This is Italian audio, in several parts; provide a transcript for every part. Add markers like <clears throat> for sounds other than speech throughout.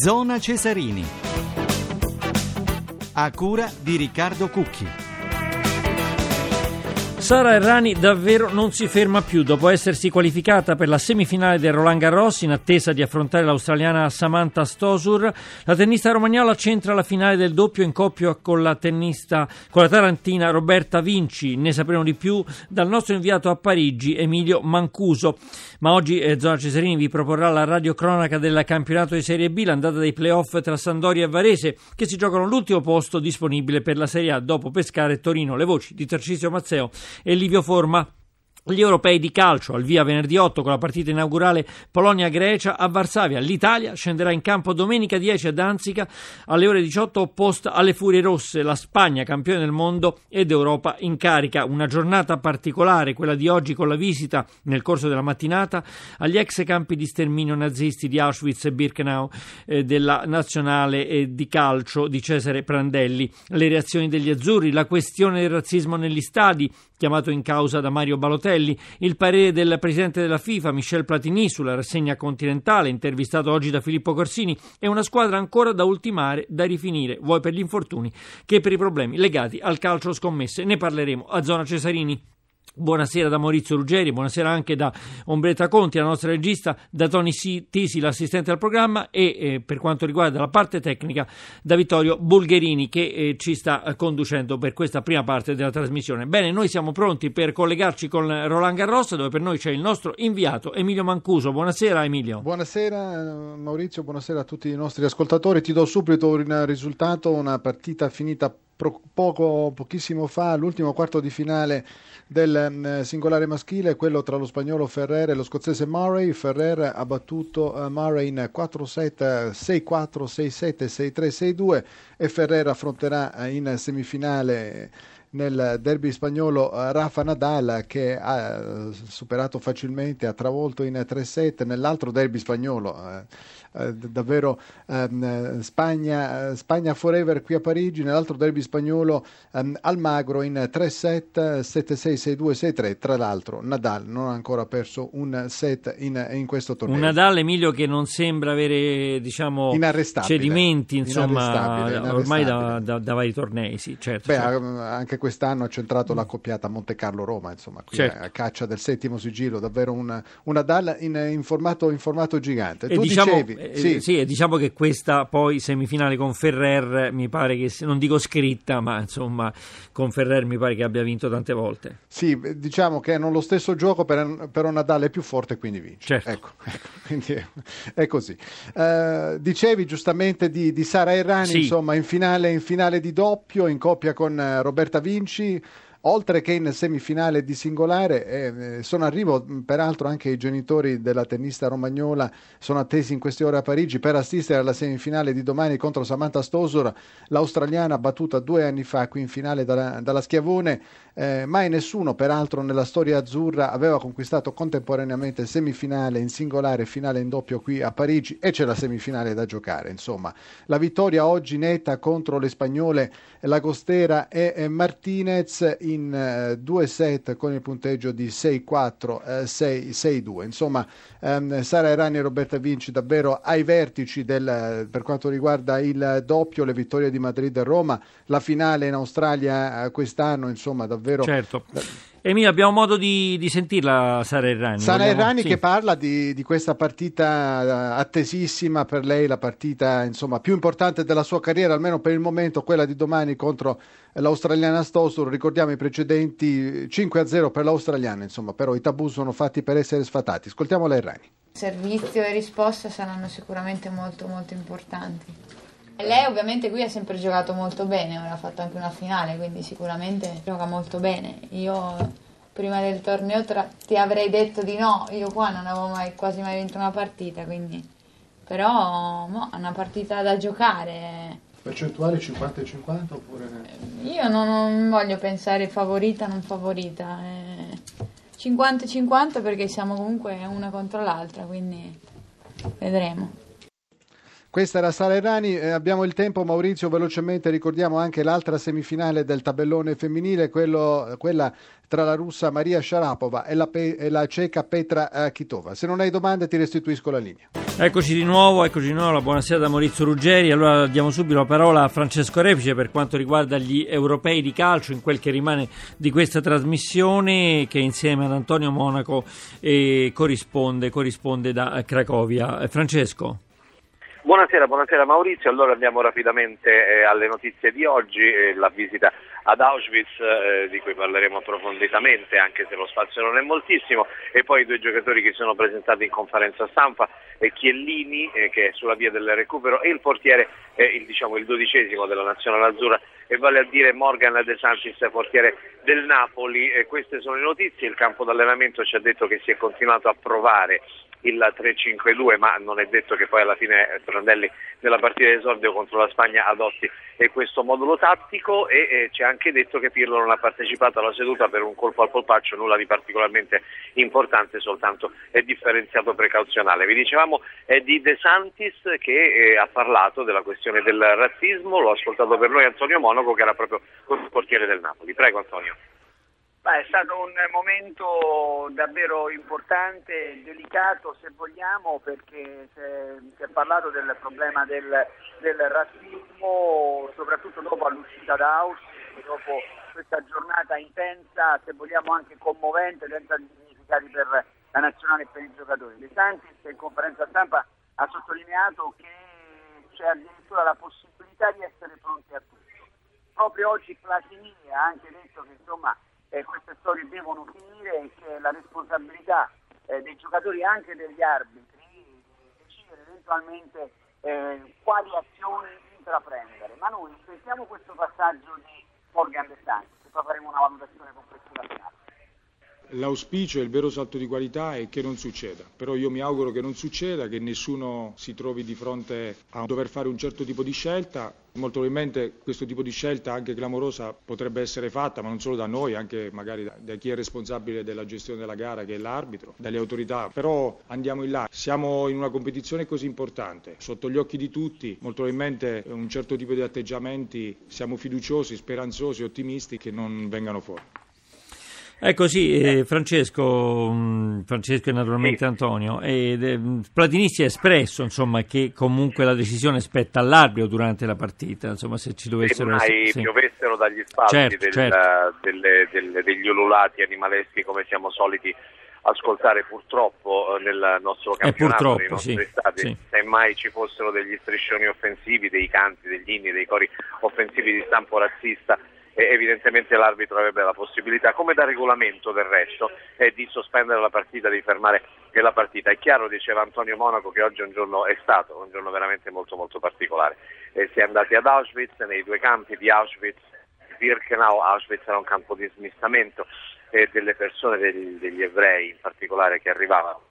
Zona Cesarini. A cura di Riccardo Cucchi. Sara Errani davvero non si ferma più dopo essersi qualificata per la semifinale del Roland Garros in attesa di affrontare l'australiana Samantha Stosur. La tennista romagnola centra la finale del doppio in coppia con la tennista con la tarantina Roberta Vinci. Ne sapremo di più dal nostro inviato a Parigi Emilio Mancuso. Ma oggi eh, Zona Cesarini vi proporrà la radiocronaca del campionato di Serie B, l'andata dei playoff tra Sandoria e Varese che si giocano l'ultimo posto disponibile per la Serie A dopo Pescara e Torino. Le voci di Tarcisio Mazzeo e Livio Forma. Gli europei di calcio al via venerdì 8 con la partita inaugurale Polonia-Grecia a Varsavia. L'Italia scenderà in campo domenica 10 a Danzica alle ore 18 opposta alle Furie Rosse. La Spagna, campione del mondo ed Europa in carica. Una giornata particolare, quella di oggi con la visita nel corso della mattinata agli ex campi di sterminio nazisti di Auschwitz e Birkenau eh, della nazionale eh, di calcio di Cesare Prandelli. Le reazioni degli azzurri, la questione del razzismo negli stadi, chiamato in causa da Mario Balotelli, il parere del presidente della FIFA Michel Platini sulla rassegna continentale, intervistato oggi da Filippo Corsini, e una squadra ancora da ultimare, da rifinire, vuoi per gli infortuni che per i problemi legati al calcio scommesse. Ne parleremo a Zona Cesarini. Buonasera da Maurizio Ruggeri, buonasera anche da Ombretta Conti, la nostra regista, da Tony Tisi, l'assistente al programma e eh, per quanto riguarda la parte tecnica da Vittorio Bulgherini che eh, ci sta conducendo per questa prima parte della trasmissione. Bene, noi siamo pronti per collegarci con Roland Garros dove per noi c'è il nostro inviato Emilio Mancuso. Buonasera Emilio. Buonasera Maurizio, buonasera a tutti i nostri ascoltatori. Ti do subito un risultato, una partita finita poco, pochissimo fa, l'ultimo quarto di finale del mm, singolare maschile, quello tra lo spagnolo Ferrer e lo scozzese Murray. Ferrer ha battuto uh, Murray in 4-7, 6-4, 6-7, 6-3, 6-2 e Ferrer affronterà uh, in semifinale nel derby spagnolo uh, Rafa Nadal che ha superato facilmente, ha travolto in 3-7 nell'altro derby spagnolo eh, davvero ehm, Spagna, Spagna forever qui a Parigi, nell'altro derby spagnolo ehm, Almagro in 3-7, 7-6, 6-2, 6-3. Tra l'altro Nadal non ha ancora perso un set in, in questo torneo. Un Nadal, Emilio, che non sembra avere diciamo, cedimenti insomma, ormai da, da, da, vari tornei. Sì, certo, Beh, certo. Anche quest'anno ha centrato la coppiata Monte Carlo-Roma, insomma, qui certo. a caccia del settimo sigillo, davvero un, un Nadal in, in, formato, in formato gigante. E tu diciamo, dicevi, eh, sì. sì, diciamo che questa poi semifinale con Ferrer mi pare che, non dico scritta, ma insomma con Ferrer mi pare che abbia vinto tante volte. Sì, diciamo che hanno lo stesso gioco, per, però Nadal è più forte e quindi vince. Certo. Ecco, <laughs> ecco quindi è, è così. Uh, dicevi giustamente di, di Sara Errani, sì. insomma, in finale, in finale di doppio, in coppia con uh, Roberta Vinci oltre che in semifinale di singolare, eh, sono arrivo peraltro anche i genitori della tennista romagnola, sono attesi in queste ore a Parigi per assistere alla semifinale di domani contro Samantha Stosur, l'australiana battuta due anni fa qui in finale dalla, dalla Schiavone. Eh, mai nessuno, peraltro, nella storia azzurra aveva conquistato contemporaneamente semifinale in singolare e finale in doppio qui a Parigi e c'è la semifinale da giocare. Insomma, la vittoria oggi netta contro le spagnole Lagostera e Martinez in eh, due set con il punteggio di 6-4, 6-2. Eh, Insomma, ehm, Sara Erani e Roberta Vinci davvero ai vertici del, per quanto riguarda il doppio, le vittorie di Madrid e Roma, la finale in Australia eh, quest'anno, insomma, davvero... Certo. Emilio, abbiamo modo di, di, sentirla Sara Errani. Sara Vogliamo... Errani sì. che parla di, di, questa partita eh, attesissima per lei, la partita insomma, più importante della sua carriera, almeno per il momento, quella di domani contro l'australiana Stosur. Ricordiamo i precedenti 5-0 per l'australiana, insomma, però i tabù sono fatti per essere sfatati. Ascoltiamo la Errani. Servizio e risposta saranno sicuramente molto molto importanti. Lei ovviamente qui ha sempre giocato molto bene, ora ha fatto anche una finale, quindi sicuramente gioca molto bene. Io prima del torneo tra- ti avrei detto di no, io qua non avevo mai, quasi mai vinto una partita, quindi... però mo, è una partita da giocare. Percentuale 50 50 oppure... Io non, non voglio pensare favorita non favorita, eh, 50-50 perché siamo comunque una contro l'altra, quindi vedremo. Questa era Sara Errani, eh, abbiamo il tempo Maurizio, velocemente ricordiamo anche l'altra semifinale del tabellone femminile, quello, quella tra la russa Maria Sharapova e la, e la ceca Petra Kitova. Se non hai domande ti restituisco la linea. Eccoci di nuovo, eccoci di nuovo, buonasera da Maurizio Ruggeri. Allora diamo subito la parola a Francesco Refice per quanto riguarda gli europei di calcio in quel che rimane di questa trasmissione che insieme ad Antonio Monaco eh, corrisponde, corrisponde da Cracovia. Eh, Francesco. Buonasera, buonasera Maurizio. Allora andiamo rapidamente eh, alle notizie di oggi, eh, la visita ad Auschwitz eh, di cui parleremo approfonditamente anche se lo spazio non è moltissimo e poi i due giocatori che sono presentati in conferenza stampa, eh, Chiellini eh, che è sulla via del recupero e il portiere, il, diciamo, il dodicesimo della nazionale azzurra e vale a dire Morgan De Santis, portiere del Napoli. queste sono le notizie, il campo d'allenamento ci ha detto che si è continuato a provare il 3-5-2, ma non è detto che poi alla fine Prandelli nella partita di esordio contro la Spagna adotti questo modulo tattico e, ha anche detto che Pirlo non ha partecipato alla seduta per un colpo al polpaccio, nulla di particolarmente importante, soltanto è differenziato precauzionale. Vi dicevamo è di De Santis che eh, ha parlato della questione del razzismo, l'ho ascoltato per noi Antonio Monaco che era proprio il portiere del Napoli. Prego Antonio. Beh, è stato un momento davvero importante, delicato se vogliamo, perché si è parlato del problema del, del razzismo, soprattutto dopo l'uscita da Auschwitz, dopo questa giornata intensa, se vogliamo anche commovente, senza significati per la nazionale e per i giocatori. De Santis in conferenza stampa ha sottolineato che c'è addirittura la possibilità di essere pronti a tutto. Proprio oggi Platini ha anche detto che insomma eh, queste storie devono finire e che la responsabilità eh, dei giocatori e anche degli arbitri di decidere eventualmente eh, quali azioni intraprendere. Ma noi sentiamo questo passaggio di Morgan De Santis e poi faremo una valutazione complessiva. L'auspicio e il vero salto di qualità è che non succeda, però io mi auguro che non succeda, che nessuno si trovi di fronte a dover fare un certo tipo di scelta. Molto probabilmente questo tipo di scelta anche clamorosa potrebbe essere fatta, ma non solo da noi, anche magari da, da chi è responsabile della gestione della gara, che è l'arbitro, dalle autorità. Però andiamo in là, siamo in una competizione così importante, sotto gli occhi di tutti, molto probabilmente un certo tipo di atteggiamenti siamo fiduciosi, speranzosi, ottimisti che non vengano fuori. Ecco sì, eh, Francesco, mm, Francesco e naturalmente sì. Antonio, eh, Platini si è espresso insomma, che comunque la decisione spetta all'arbitro durante la partita, insomma, se ci dovessero essere... Se mai piovessero dagli spalti certo, del, certo. Delle, delle, degli ululati animaleschi come siamo soliti ascoltare purtroppo eh, nel nostro eh, campionato, nei nostri sì, stati, sì. se mai ci fossero degli striscioni offensivi, dei canti, degli inni, dei cori offensivi di stampo razzista evidentemente l'arbitro avrebbe la possibilità, come da regolamento del resto, di sospendere la partita, di fermare la partita. È chiaro, diceva Antonio Monaco, che oggi è un giorno, è stato un giorno veramente molto molto particolare. Eh, si è andati ad Auschwitz, nei due campi di Auschwitz, Birkenau, Auschwitz era un campo di smistamento delle persone, degli, degli, ebrei in particolare che arrivavano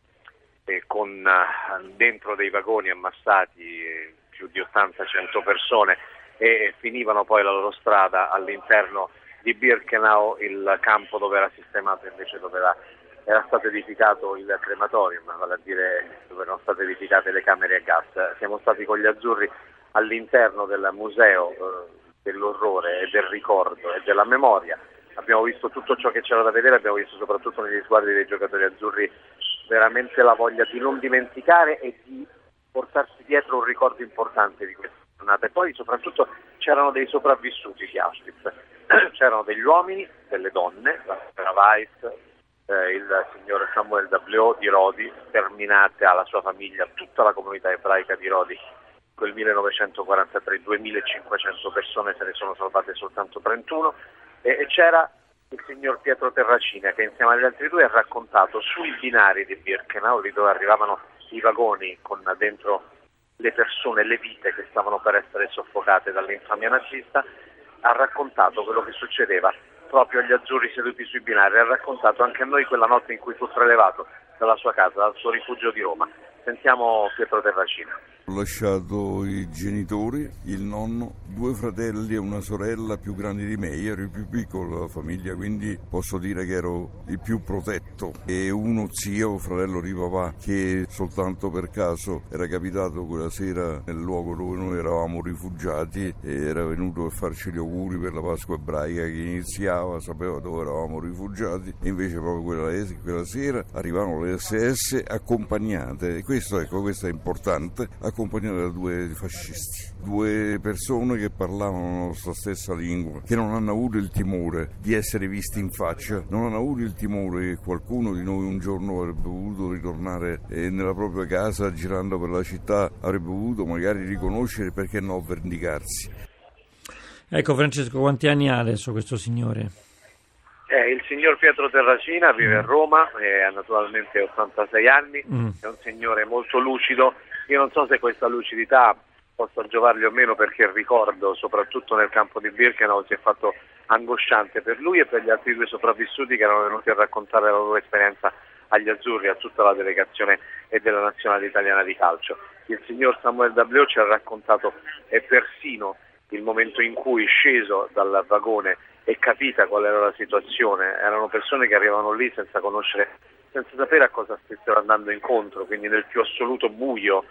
con eh, dentro dei vagoni ammassati eh, più di 80-100 persone e finivano poi la loro strada all'interno di Birkenau, il campo dove era sistemato invece dove era, era stato edificato il crematorium, vale a dire dove erano state edificate le camere a gas. Siamo stati con gli azzurri all'interno del museo eh, dell'orrore e del ricordo e della memoria. Abbiamo visto tutto ciò che c'era da vedere, abbiamo visto soprattutto negli sguardi dei giocatori azzurri veramente la voglia di non dimenticare e di portarsi dietro un ricordo importante di questo giornata. E poi soprattutto c'erano dei sopravvissuti di Auschwitz, <clears throat> c'erano degli uomini, delle donne, la signora Weiss, eh, il signor Samuel Dablio di Rodi, terminate alla sua famiglia, tutta la comunità ebraica di Rodi, quel 1943 2500 persone se ne sono salvate soltanto 31 e, e c'era il signor Pietro Terracina che insieme agli altri due ha raccontato sui binari di Birkenau dove arrivavano i vagoni con dentro le persone, le vite che stavano per essere soffocate dall'infamia nazista, ha raccontato quello che succedeva proprio agli azzurri seduti sui binari, ha raccontato anche a noi quella notte in cui fu prelevato dalla sua casa, dal suo rifugio di Roma. Sentiamo Pietro Terracina. Ho lasciato i genitori, il nonno, due fratelli e una sorella più grandi di me. Io ero il più piccolo della famiglia, quindi posso dire che ero il più protetto. E uno zio, fratello di papà, che soltanto per caso era capitato quella sera nel luogo dove noi eravamo rifugiati e era venuto a farci gli auguri per la Pasqua ebraica che iniziava, sapeva dove eravamo rifugiati. E invece proprio quella, quella sera arrivavano le SS accompagnate, e questo, ecco, questo è importante, accompagnate da due fascisti, due persone che parlavano la nostra stessa lingua, che non hanno avuto il timore di essere visti in faccia, non hanno avuto il timore che qualcuno di noi un giorno avrebbe voluto ritornare eh, nella propria casa girando per la città, avrebbe voluto magari riconoscere perché no vendicarsi. Ecco Francesco, quanti anni ha adesso questo signore? Eh, il signor Pietro Terracina vive a mm. Roma, ha naturalmente 86 anni, mm. è un signore molto lucido. Io non so se questa lucidità possa giovargli o meno perché il ricordo, soprattutto nel campo di Birkenau, si è fatto angosciante per lui e per gli altri due sopravvissuti che erano venuti a raccontare la loro esperienza agli azzurri, a tutta la delegazione e della nazionale italiana di calcio. Il signor Samuel Dableo ci ha raccontato e persino il momento in cui sceso dal vagone e capita qual era la situazione. Erano persone che arrivavano lì senza conoscere, senza sapere a cosa stessero andando incontro, quindi nel più assoluto buio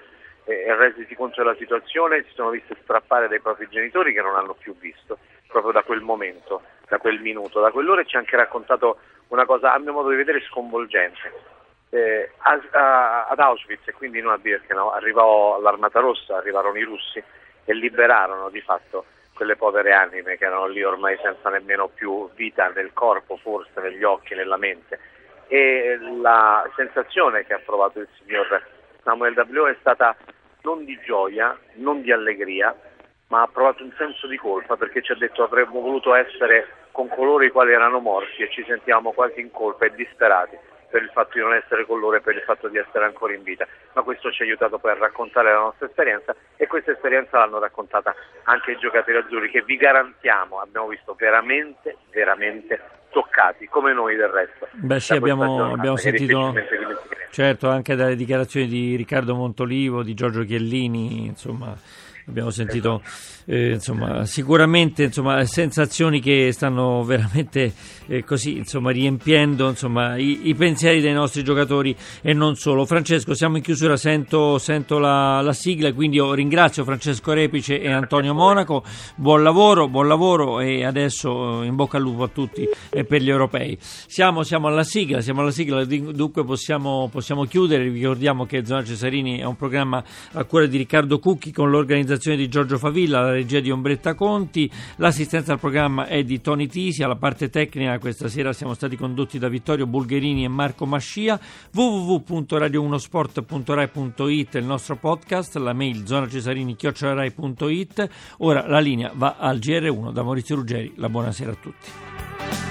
e resisi conto della situazione si sono viste strappare dai propri genitori che non hanno più visto, proprio da quel momento, da quel minuto, da quell'ora ci ha anche raccontato una cosa a mio modo di vedere sconvolgente. Eh, a, a, ad Auschwitz e quindi non a Birkenau arrivò l'Armata Rossa, arrivarono i russi e liberarono di fatto quelle povere anime che erano lì ormai senza nemmeno più vita nel corpo, forse negli occhi, nella mente. E la sensazione che ha provato il signor Samuel W. è stata non di gioia, non di allegria, ma ha provato un senso di colpa perché ci ha detto avremmo voluto essere con coloro i quali erano morti e ci sentiamo quasi in colpa e disperati per il fatto di non essere con loro e per il fatto di essere ancora in vita, ma questo ci ha aiutato poi a raccontare la nostra esperienza e questa esperienza l'hanno raccontata anche i giocatori azzurri che vi garantiamo abbiamo visto veramente, veramente toccati, come noi del resto. Beh sì, abbiamo, abbiamo sentito certo anche dalle dichiarazioni di Riccardo Montolivo, di Giorgio Chiellini, insomma abbiamo sentito eh, insomma, sicuramente insomma, sensazioni che stanno <laughs> veramente eh, così insomma, riempiendo insomma, i, i, pensieri dei nostri giocatori e non solo. Francesco, siamo in chiusura, sento, sento la, la, sigla, quindi io ringrazio Francesco Repice e Antonio Monaco, buon lavoro, buon lavoro e adesso eh, in bocca al lupo a tutti e per gli europei. Siamo, siamo alla sigla, siamo alla sigla, dunque possiamo, possiamo chiudere, ricordiamo che Zona Cesarini è un programma a cura di Riccardo Cucchi con l'organizzazione realizzazione di Giorgio Favilla, la regia di Ombretta Conti, l'assistenza al programma è di Tony Tisi, alla parte tecnica questa sera siamo stati condotti da Vittorio Bulgherini e Marco Mascia, www.radio1sport.rai.it il nostro podcast, la mail zonacesarini.it, ora la linea va al GR1 da Maurizio Ruggeri, la buonasera a tutti.